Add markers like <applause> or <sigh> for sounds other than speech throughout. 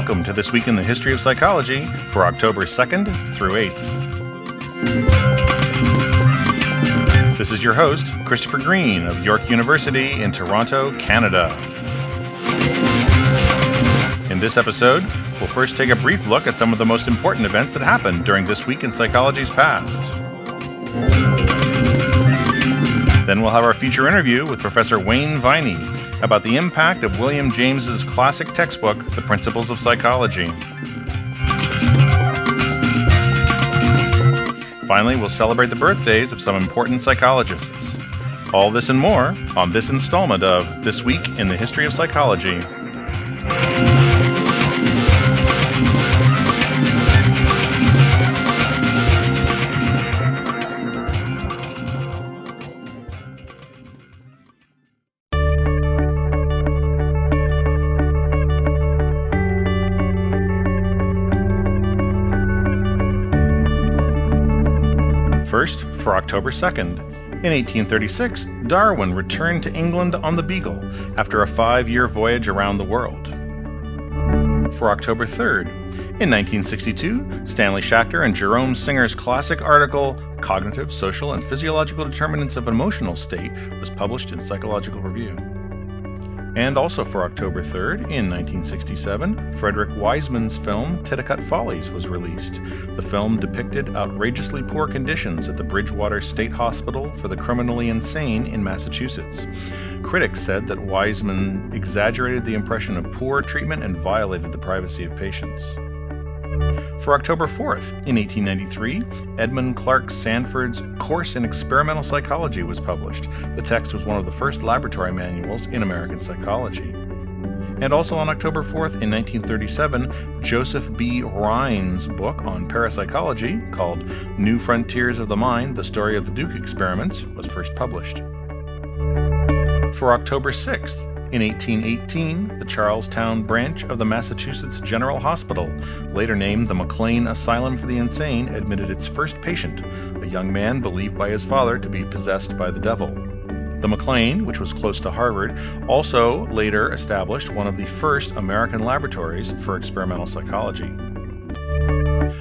Welcome to This Week in the History of Psychology for October 2nd through 8th. This is your host, Christopher Green of York University in Toronto, Canada. In this episode, we'll first take a brief look at some of the most important events that happened during this week in psychology's past. Then we'll have our feature interview with Professor Wayne Viney about the impact of William James's classic textbook, The Principles of Psychology. Finally, we'll celebrate the birthdays of some important psychologists. All this and more on this installment of This Week in the History of Psychology. For October 2nd. In 1836, Darwin returned to England on the Beagle after a five year voyage around the world. For October 3rd, in 1962, Stanley Schachter and Jerome Singer's classic article, Cognitive, Social, and Physiological Determinants of Emotional State, was published in Psychological Review. And also for October 3rd, in 1967, Frederick Wiseman's film Titicut Follies was released. The film depicted outrageously poor conditions at the Bridgewater State Hospital for the Criminally Insane in Massachusetts. Critics said that Wiseman exaggerated the impression of poor treatment and violated the privacy of patients. For October 4th, in 1893, Edmund Clark Sanford's Course in Experimental Psychology was published. The text was one of the first laboratory manuals in American psychology. And also on October 4th, in 1937, Joseph B. Rhine's book on parapsychology, called New Frontiers of the Mind The Story of the Duke Experiments, was first published. For October 6th, in 1818, the Charlestown branch of the Massachusetts General Hospital, later named the McLean Asylum for the Insane, admitted its first patient, a young man believed by his father to be possessed by the devil. The McLean, which was close to Harvard, also later established one of the first American laboratories for experimental psychology.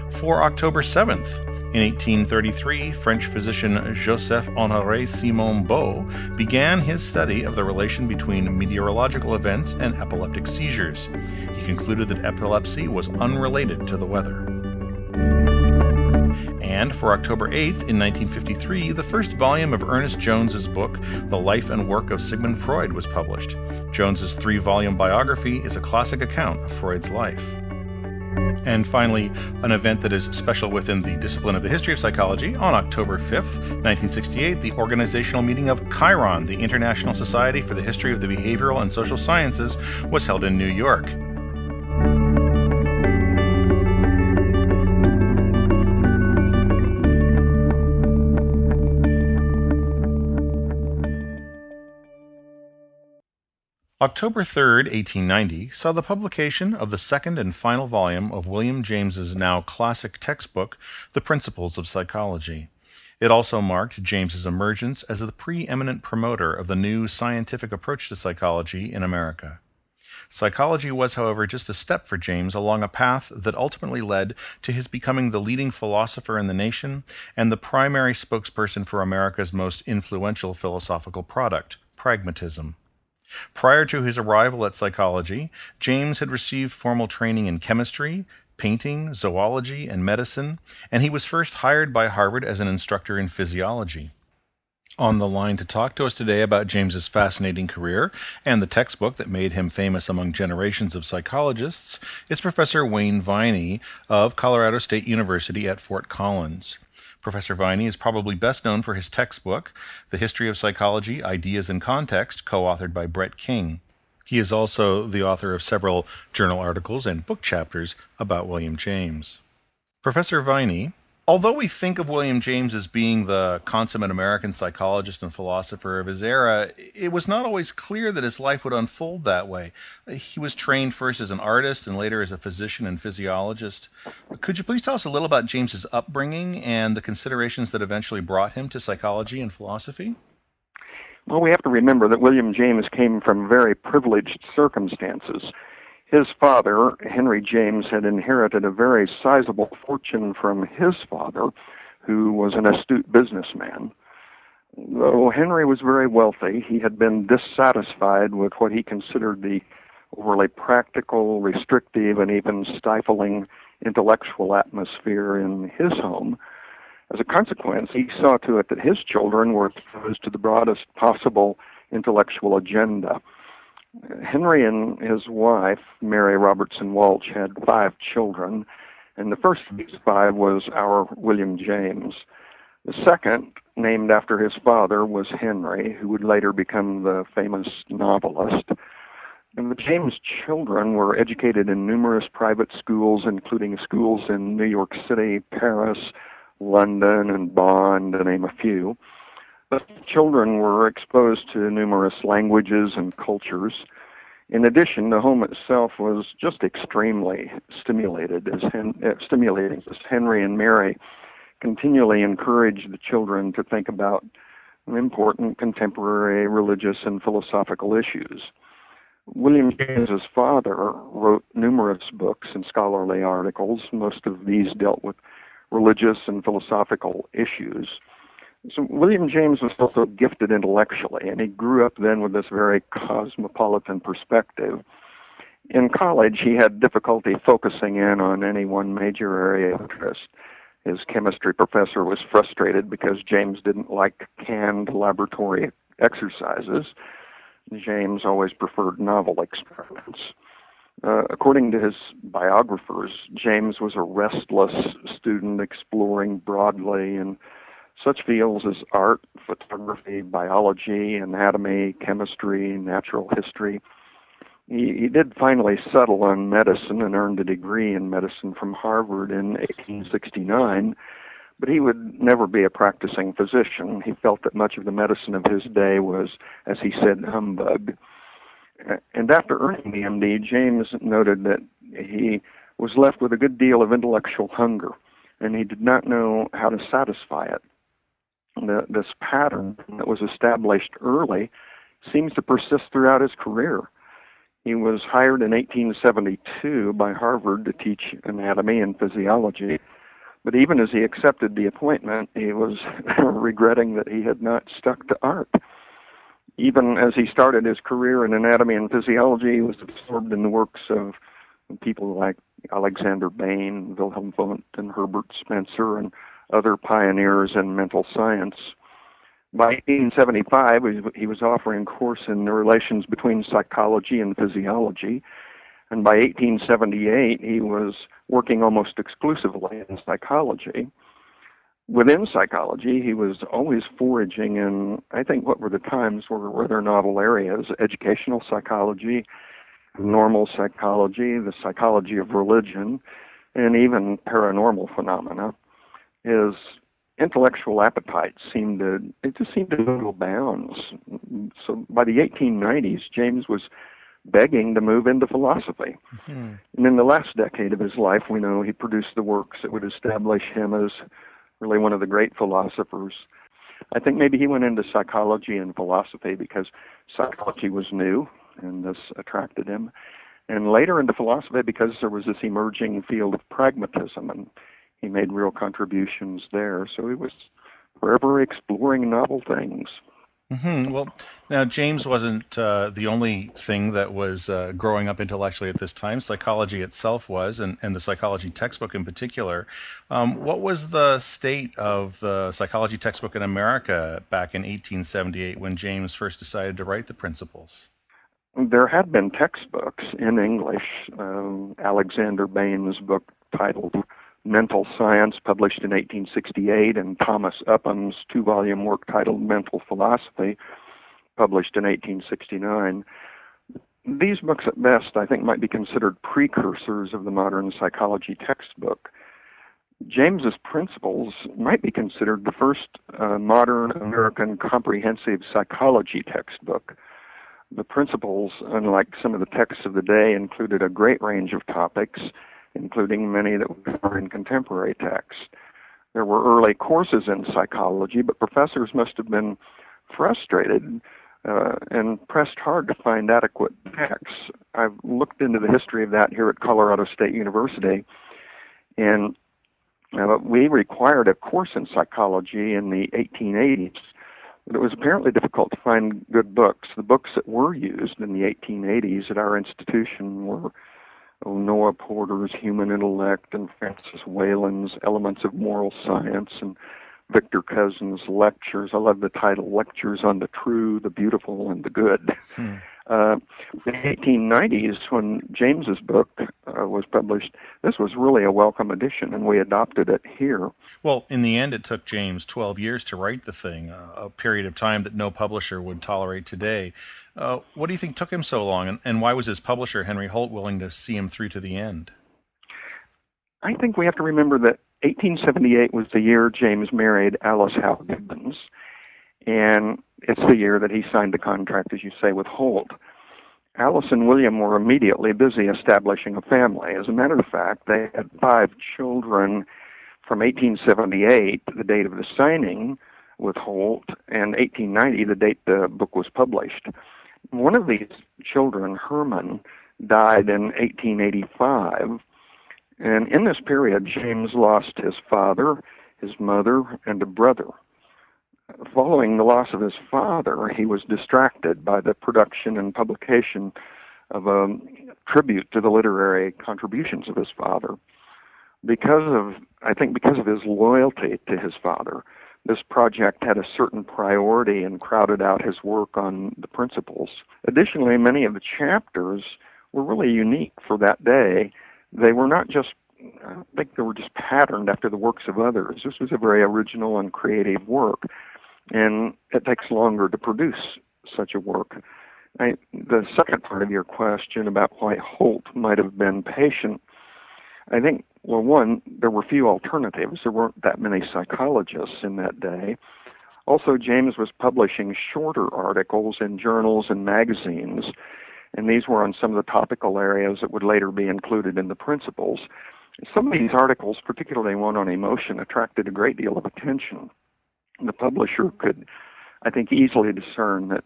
For October 7th, in 1833, French physician Joseph Honoré Simon Beau began his study of the relation between meteorological events and epileptic seizures. He concluded that epilepsy was unrelated to the weather. And for October 8th, in 1953, the first volume of Ernest Jones's book, The Life and Work of Sigmund Freud, was published. Jones's three volume biography is a classic account of Freud's life. And finally, an event that is special within the discipline of the history of psychology. On October 5th, 1968, the organizational meeting of Cheiron, the International Society for the History of the Behavioral and Social Sciences, was held in New York. October 3, 1890, saw the publication of the second and final volume of William James's now classic textbook, The Principles of Psychology. It also marked James's emergence as the preeminent promoter of the new scientific approach to psychology in America. Psychology was, however, just a step for James along a path that ultimately led to his becoming the leading philosopher in the nation and the primary spokesperson for America's most influential philosophical product, pragmatism. Prior to his arrival at psychology, James had received formal training in chemistry, painting, zoology, and medicine, and he was first hired by Harvard as an instructor in physiology. On the line to talk to us today about James's fascinating career and the textbook that made him famous among generations of psychologists is Professor Wayne Viney of Colorado State University at Fort Collins. Professor Viney is probably best known for his textbook, The History of Psychology Ideas and Context, co authored by Brett King. He is also the author of several journal articles and book chapters about William James. Professor Viney although we think of William James as being the consummate American psychologist and philosopher of his era, it was not always clear that his life would unfold that way. He was trained first as an artist and later as a physician and physiologist. Could you please tell us a little about James's upbringing and the considerations that eventually brought him to psychology and philosophy? Well, we have to remember that William James came from very privileged circumstances. His father, Henry James, had inherited a very sizable fortune from his father, who was an astute businessman. Though Henry was very wealthy, he had been dissatisfied with what he considered the overly practical, restrictive, and even stifling intellectual atmosphere in his home. As a consequence, he saw to it that his children were exposed to the broadest possible intellectual agenda. Henry and his wife, Mary Robertson Walsh, had five children, and the first of these five was our William James. The second, named after his father, was Henry, who would later become the famous novelist. And the James children were educated in numerous private schools, including schools in New York City, Paris, London, and Bonn, to name a few. The children were exposed to numerous languages and cultures. In addition, the home itself was just extremely stimulated as Hen- uh, stimulating as Henry and Mary continually encouraged the children to think about important contemporary religious and philosophical issues. William James's father wrote numerous books and scholarly articles. Most of these dealt with religious and philosophical issues. So William James was also gifted intellectually, and he grew up then with this very cosmopolitan perspective. In college, he had difficulty focusing in on any one major area of interest. His chemistry professor was frustrated because James didn't like canned laboratory exercises. James always preferred novel experiments. Uh, according to his biographers, James was a restless student exploring broadly and such fields as art, photography, biology, anatomy, chemistry, natural history. He, he did finally settle on medicine and earned a degree in medicine from Harvard in 1869, but he would never be a practicing physician. He felt that much of the medicine of his day was, as he said, humbug. And after earning the MD, James noted that he was left with a good deal of intellectual hunger, and he did not know how to satisfy it the, this pattern that was established early seems to persist throughout his career. He was hired in 1872 by Harvard to teach anatomy and physiology, but even as he accepted the appointment, he was <laughs> regretting that he had not stuck to art. Even as he started his career in anatomy and physiology, he was absorbed in the works of people like Alexander Bain, Wilhelm Wundt, and Herbert Spencer, and other pioneers in mental science. By 1875, he was offering a course in the relations between psychology and physiology, and by 1878, he was working almost exclusively in psychology. Within psychology, he was always foraging in, I think, what were the times were rather novel areas educational psychology, normal psychology, the psychology of religion, and even paranormal phenomena his intellectual appetite seemed to it just seemed to go to bounds. So by the 1890s, James was begging to move into philosophy. Mm-hmm. And in the last decade of his life, we know he produced the works that would establish him as really one of the great philosophers. I think maybe he went into psychology and philosophy because psychology was new and this attracted him. And later into philosophy because there was this emerging field of pragmatism and he made real contributions there. So he was forever exploring novel things. Mm-hmm. Well, now James wasn't uh, the only thing that was uh, growing up intellectually at this time. Psychology itself was, and, and the psychology textbook in particular. Um, what was the state of the psychology textbook in America back in 1878 when James first decided to write the principles? There had been textbooks in English. Um, Alexander Bain's book titled Mental Science, published in 1868, and Thomas Upham's two volume work titled Mental Philosophy, published in 1869. These books, at best, I think, might be considered precursors of the modern psychology textbook. James's Principles might be considered the first uh, modern American comprehensive psychology textbook. The principles, unlike some of the texts of the day, included a great range of topics, including many that were in contemporary texts. There were early courses in psychology, but professors must have been frustrated uh, and pressed hard to find adequate texts. I've looked into the history of that here at Colorado State University, and uh, we required a course in psychology in the 1880s, but it was apparently difficult to find good books. The books that were used in the 1880s at our institution were Noah Porter's Human Intellect and Francis Wayland's Elements of Moral Science and Victor Cousin's lectures. I love the title Lectures on the True, the Beautiful, and the Good. Hmm. Uh, in the 1890s, when James's book uh, was published, this was really a welcome addition, and we adopted it here. Well, in the end, it took James 12 years to write the thing, uh, a period of time that no publisher would tolerate today. Uh, what do you think took him so long, and, and why was his publisher, Henry Holt, willing to see him through to the end? I think we have to remember that 1878 was the year James married Alice Howe Gibbens, and it's the year that he signed the contract, as you say, with Holt. Alice and William were immediately busy establishing a family. As a matter of fact, they had five children from 1878, the date of the signing with Holt, and 1890, the date the book was published. One of these children, Herman, died in 1885 and in this period, James lost his father, his mother, and a brother. Following the loss of his father, he was distracted by the production and publication of a tribute to the literary contributions of his father. Because of, I think, because of his loyalty to his father, this project had a certain priority and crowded out his work on the principles. Additionally, many of the chapters were really unique for that day they were not just I don't think they were just patterned after the works of others. This was a very original and creative work, and it takes longer to produce such a work. I, the second part of your question about why Holt might have been patient, I think, well, one, there were few alternatives. There weren't that many psychologists in that day. Also, James was publishing shorter articles in journals and magazines and these were on some of the topical areas that would later be included in the principles. Some of these articles, particularly one on emotion, attracted a great deal of attention. The publisher could, I think, easily discern that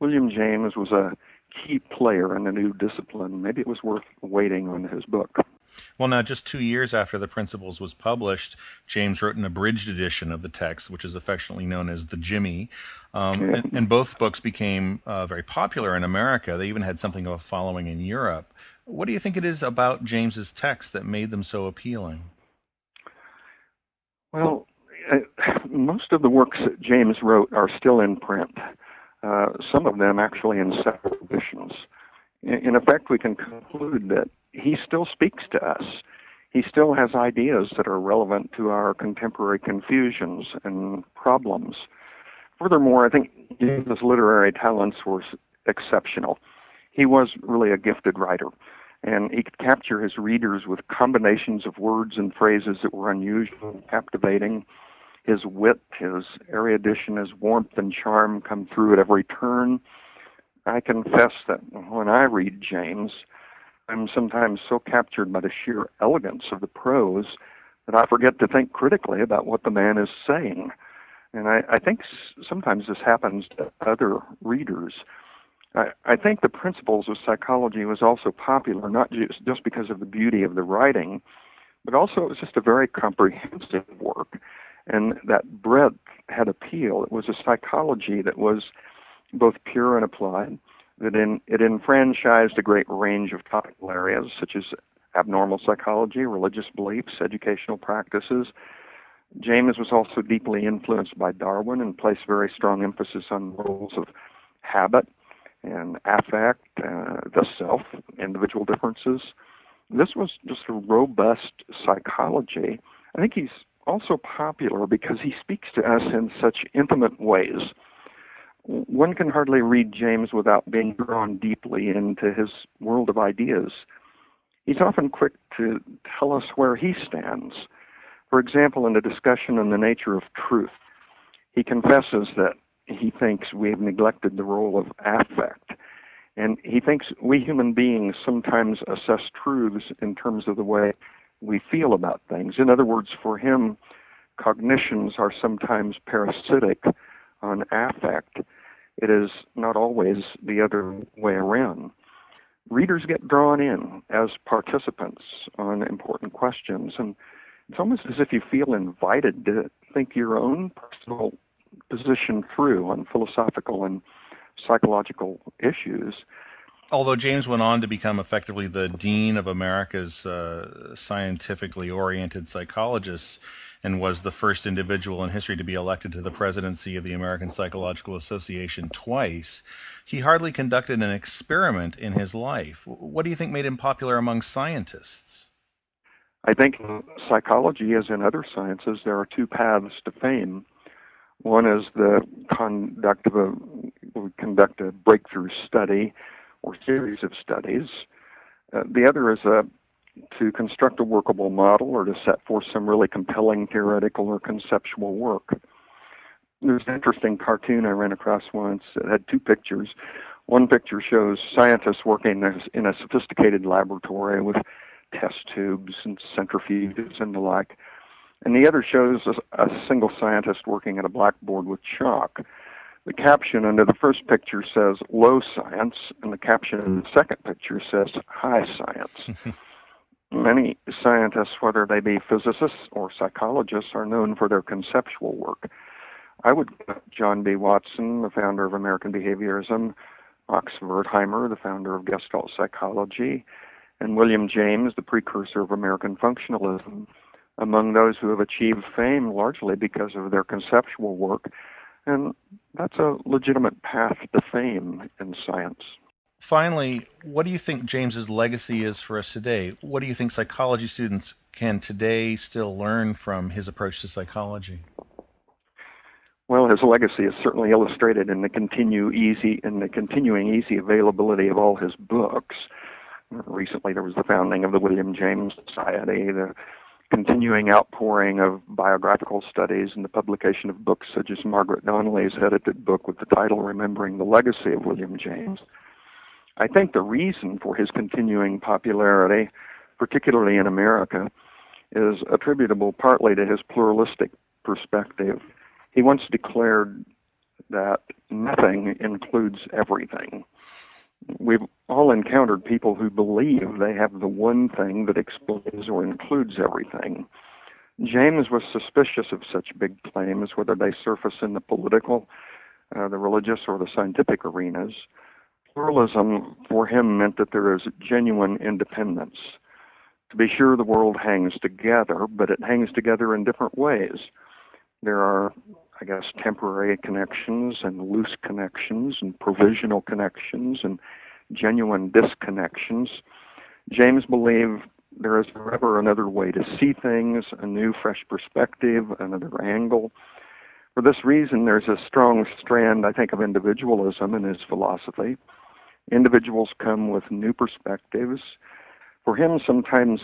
William James was a key player in a new discipline. Maybe it was worth waiting on his book. Well, now, just two years after the Principles was published, James wrote an abridged edition of the text, which is affectionately known as the Jimmy. Um, and, and, both books became uh, very popular in America. They even had something of a following in Europe. What do you think it is about James's text that made them so appealing? Well, uh, most of the works that James wrote are still in print. Uh, some of them actually in several editions. In, in effect, we can conclude that he still speaks to us. He still has ideas that are relevant to our contemporary confusions and problems. Furthermore, I think his literary talents were exceptional. He was really a gifted writer, and he could capture his readers with combinations of words and phrases that were unusual and captivating. His wit, his erudition, his warmth and charm come through at every turn. I confess that when I read James, I'm sometimes so captured by the sheer elegance of the prose that I forget to think critically about what the man is saying. And I, I think sometimes this happens to other readers. I, I think the principles of psychology was also popular not just, just because of the beauty of the writing, but also it was just a very comprehensive work. And that breadth had appeal. It was a psychology that was both pure and applied that in, it enfranchised a great range of topical areas such as abnormal psychology, religious beliefs, educational practices. James was also deeply influenced by Darwin and placed very strong emphasis on roles of habit and affect, uh, the self, individual differences. This was just a robust psychology. I think he's also popular because he speaks to us in such intimate ways one can hardly read James without being drawn deeply into his world of ideas. He's often quick to tell us where he stands. For example, in a discussion on the nature of truth, he confesses that he thinks we have neglected the role of affect. And he thinks we human beings sometimes assess truths in terms of the way we feel about things. In other words, for him, cognitions are sometimes parasitic on affect. It is not always the other way around. Readers get drawn in as participants on important questions, and it's almost as if you feel invited to think your own personal position through on philosophical and psychological issues. Although James went on to become effectively the dean of America's uh, scientifically oriented psychologists and was the first individual in history to be elected to the presidency of the American Psychological Association twice, he hardly conducted an experiment in his life. What do you think made him popular among scientists? I think in psychology, as in other sciences, there are two paths to fame. One is the conduct of a conduct a breakthrough study or series of studies. Uh, the other is a, to construct a workable model or to set forth some really compelling theoretical or conceptual work. There's an interesting cartoon I ran across once that had two pictures. One picture shows scientists working in a sophisticated laboratory with test tubes and centrifuges and the like. And the other shows a, single scientist working at a blackboard with chalk. The caption under the first picture says low science, and the caption in the second picture says high science. <laughs> Many scientists, whether they be physicists or psychologists, are known for their conceptual work. I would John B. Watson, the founder of American Behaviorism, Max Wertheimer, the founder of Gestalt Psychology, and William James, the precursor of American Functionalism, among those who have achieved fame largely because of their conceptual work and that's a legitimate path to fame in science. Finally, what do you think James's legacy is for us today? What do you think psychology students can today still learn from his approach to psychology? Well, his legacy is certainly illustrated in the continue easy in the continuing easy availability of all his books. Recently, there was the founding of the William James Society, the continuing outpouring of biographical studies and the publication of books such as Margaret Donnelly's edited book with the title Remembering the Legacy of William James. I think the reason for his continuing popularity, particularly in America, is attributable partly to his pluralistic perspective. He once declared that nothing includes everything we've all encountered people who believe they have the one thing that explains or includes everything. James was suspicious of such big claims, whether they surface in the political, uh, the religious, or the scientific arenas. Pluralism for him meant that there is genuine independence. To be sure, the world hangs together, but it hangs together in different ways. There are I guess, temporary connections and loose connections and provisional connections and genuine disconnections. James believed there is ever another way to see things, a new, fresh perspective, another angle. For this reason, there's a strong strand, I think, of individualism in his philosophy. Individuals come with new perspectives, for him, sometimes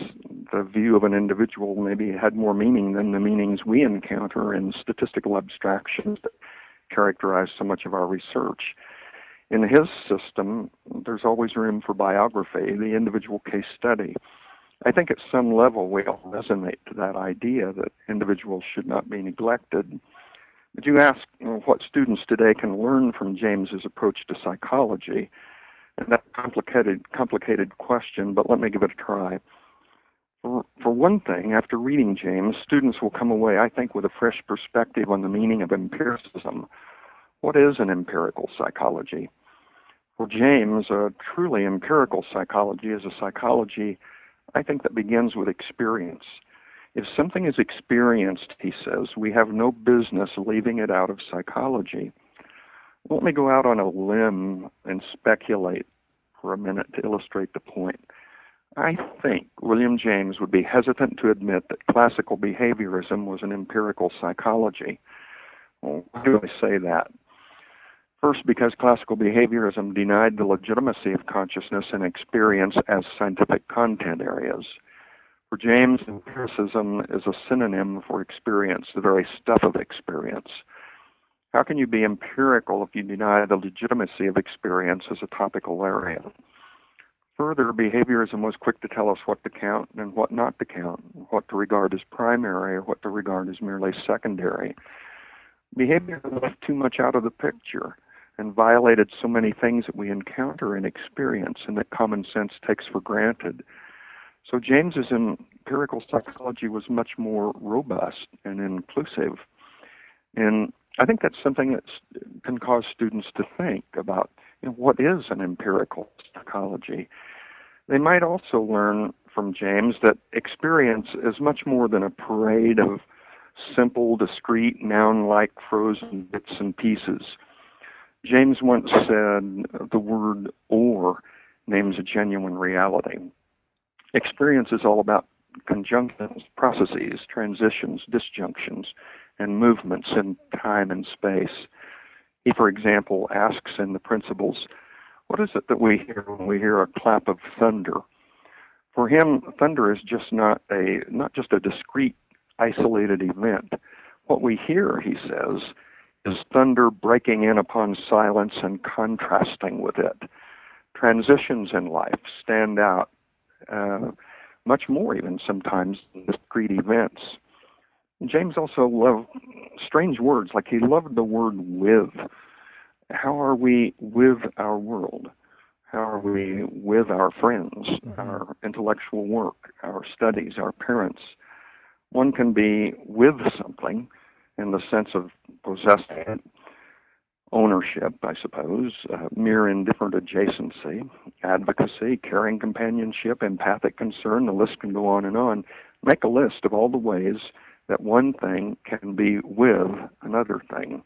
the view of an individual maybe had more meaning than the meanings we encounter in statistical abstractions that characterize so much of our research. In his system, there's always room for biography, the individual case study. I think at some level we all resonate to that idea that individuals should not be neglected. But you ask you know, what students today can learn from James's approach to psychology. And that's a complicated, complicated question, but let me give it a try. For, for one thing, after reading James, students will come away, I think, with a fresh perspective on the meaning of empiricism. What is an empirical psychology? For James, a truly empirical psychology is a psychology, I think, that begins with experience. If something is experienced, he says, we have no business leaving it out of psychology. Let me go out on a limb and speculate for a minute to illustrate the point. I think William James would be hesitant to admit that classical behaviorism was an empirical psychology. Well, why do I say that? First, because classical behaviorism denied the legitimacy of consciousness and experience as scientific content areas. For James, empiricism is a synonym for experience, the very stuff of experience. How can you be empirical if you deny the legitimacy of experience as a topical area? Further, behaviorism was quick to tell us what to count and what not to count, what to regard as primary or what to regard as merely secondary. Behavior left too much out of the picture, and violated so many things that we encounter in experience and that common sense takes for granted. So James's empirical psychology was much more robust and inclusive. And I think that's something that can cause students to think about you know, what is an empirical psychology. They might also learn from James that experience is much more than a parade of simple, discrete, noun like frozen bits and pieces. James once said the word or names a genuine reality. Experience is all about conjunctions, processes, transitions, disjunctions, and movements in time and space. He, for example, asks in the principles, What is it that we hear when we hear a clap of thunder? For him, thunder is just not a not just a discrete, isolated event. What we hear, he says, is thunder breaking in upon silence and contrasting with it. Transitions in life stand out uh, much more, even sometimes, than discrete events. James also loved strange words, like he loved the word with. How are we with our world? How are we with our friends, mm-hmm. our intellectual work, our studies, our parents? One can be with something in the sense of possessing it, ownership, I suppose, uh, mere indifferent adjacency, advocacy, caring companionship, empathic concern, the list can go on and on. Make a list of all the ways that one thing can be with another thing.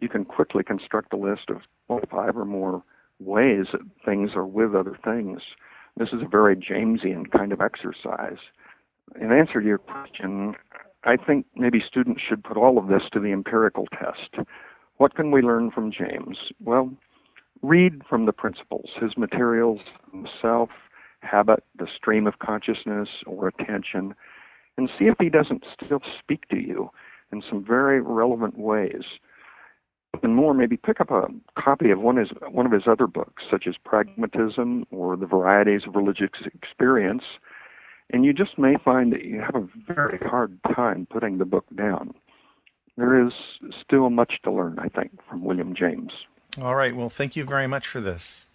You can quickly construct a list of five or more ways that things are with other things. This is a very Jamesian kind of exercise. In answer to your question, I think maybe students should put all of this to the empirical test. What can we learn from James? Well, read from the principles, his materials, self, habit, the stream of consciousness, or attention, and see if he doesn't still speak to you in some very relevant ways. And more, maybe pick up a copy of one of his, one of his other books, such as Pragmatism or The Varieties of Religious Experience, and you just may find that you have a very hard time putting the book down. There is still much to learn, I think, from William James. All right. Well, thank you very much for this.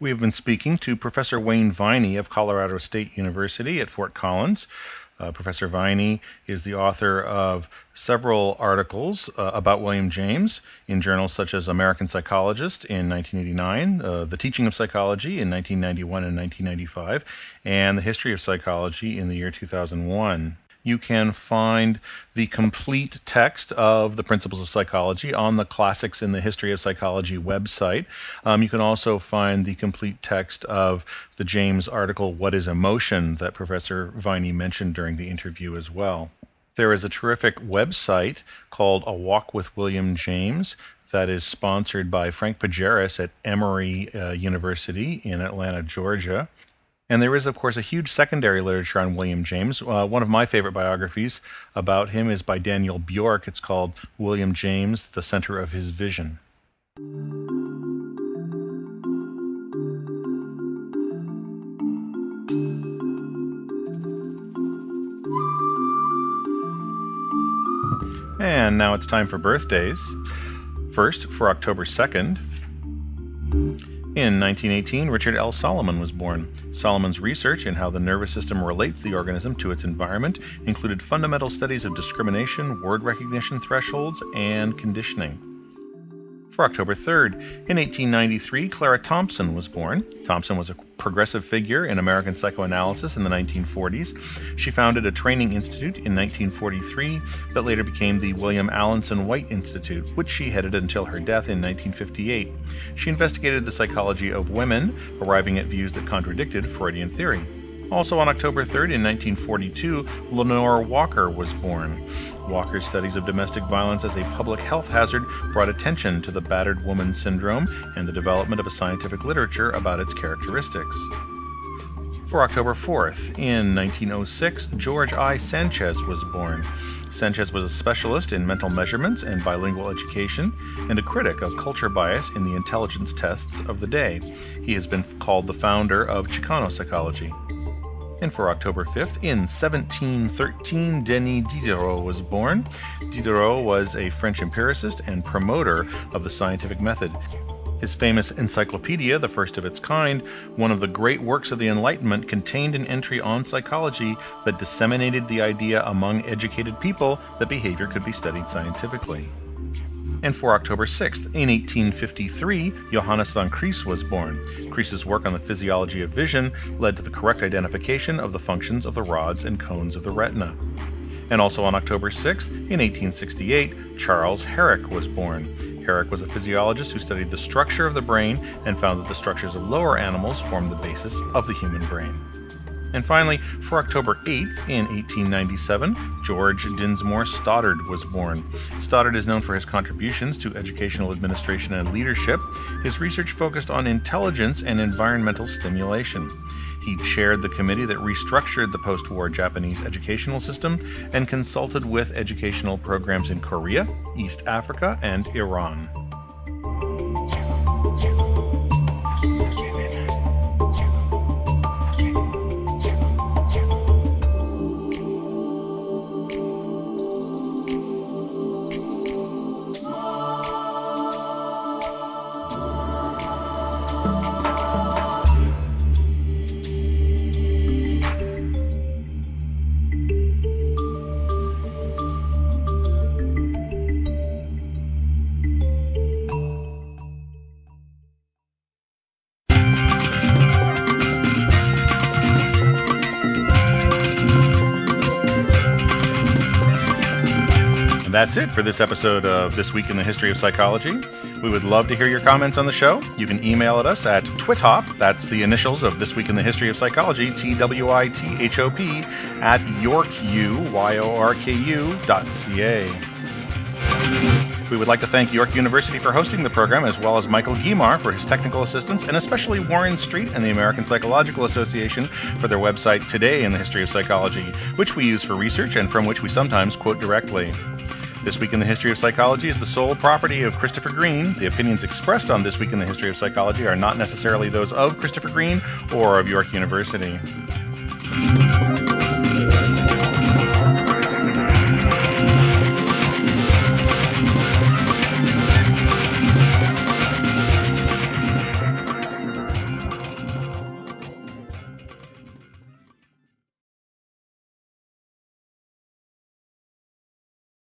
We have been speaking to Professor Wayne Viney of Colorado State University at Fort Collins. Uh, Professor Viney is the author of several articles uh, about William James in journals such as American Psychologist in 1989, uh, The Teaching of Psychology in 1991 and 1995, and The History of Psychology in the year 2001 you can find the complete text of the principles of psychology on the Classics in the History of Psychology website. Um, you can also find the complete text of the James article, What is Emotion, that Professor Viney mentioned during the interview as well. There is a terrific website called A Walk with William James that is sponsored by Frank Pajares at Emory uh, University in Atlanta, Georgia. And there is, of course, a huge secondary literature on William James. Uh, one of my favorite biographies about him is by Daniel Bjork. It's called William James, The Center of His Vision. And now it's time for birthdays. First, for October 2nd, in 1918, Richard L. Solomon was born. Solomon's research in how the nervous system relates the organism to its environment included fundamental studies of discrimination, word recognition thresholds, and conditioning for October 3rd. In 1893, Clara Thompson was born. Thompson was a progressive figure in American psychoanalysis in the 1940s. She founded a training institute in 1943 that later became the William Alanson White Institute, which she headed until her death in 1958. She investigated the psychology of women, arriving at views that contradicted Freudian theory. Also on October 3rd in 1942, Lenore Walker was born. Walker's studies of domestic violence as a public health hazard brought attention to the battered woman syndrome and the development of a scientific literature about its characteristics. For October 4th, in 1906, George I. Sanchez was born. Sanchez was a specialist in mental measurements and bilingual education, and a critic of culture bias in the intelligence tests of the day. He has been called the founder of Chicano psychology. And for October 5th, in 1713, Denis Diderot was born. Diderot was a French empiricist and promoter of the scientific method. His famous Encyclopedia, the first of its kind, one of the great works of the Enlightenment, contained an entry on psychology that disseminated the idea among educated people that behavior could be studied scientifically. And for October 6th, in 1853, Johannes von Kries was born. Kries's work on the physiology of vision led to the correct identification of the functions of the rods and cones of the retina. And also on October 6th, in 1868, Charles Herrick was born. Herrick was a physiologist who studied the structure of the brain and found that the structures of lower animals form the basis of the human brain. And finally, for October 8th in 1897, George Dinsmore Stoddard was born. Stoddard is known for his contributions to educational administration and leadership. His research focused on intelligence and environmental stimulation. He chaired the committee that restructured the post war Japanese educational system and consulted with educational programs in Korea, East Africa, and Iran. That's it for this episode of This Week in the History of Psychology. We would love to hear your comments on the show. You can email at us at twithop, that's the initials of This Week in the History of Psychology, T W I T H O P, at yorku, Y O R K U, dot C A. We would like to thank York University for hosting the program, as well as Michael Guimar for his technical assistance, and especially Warren Street and the American Psychological Association for their website Today in the History of Psychology, which we use for research and from which we sometimes quote directly. This Week in the History of Psychology is the sole property of Christopher Green. The opinions expressed on This Week in the History of Psychology are not necessarily those of Christopher Green or of York University.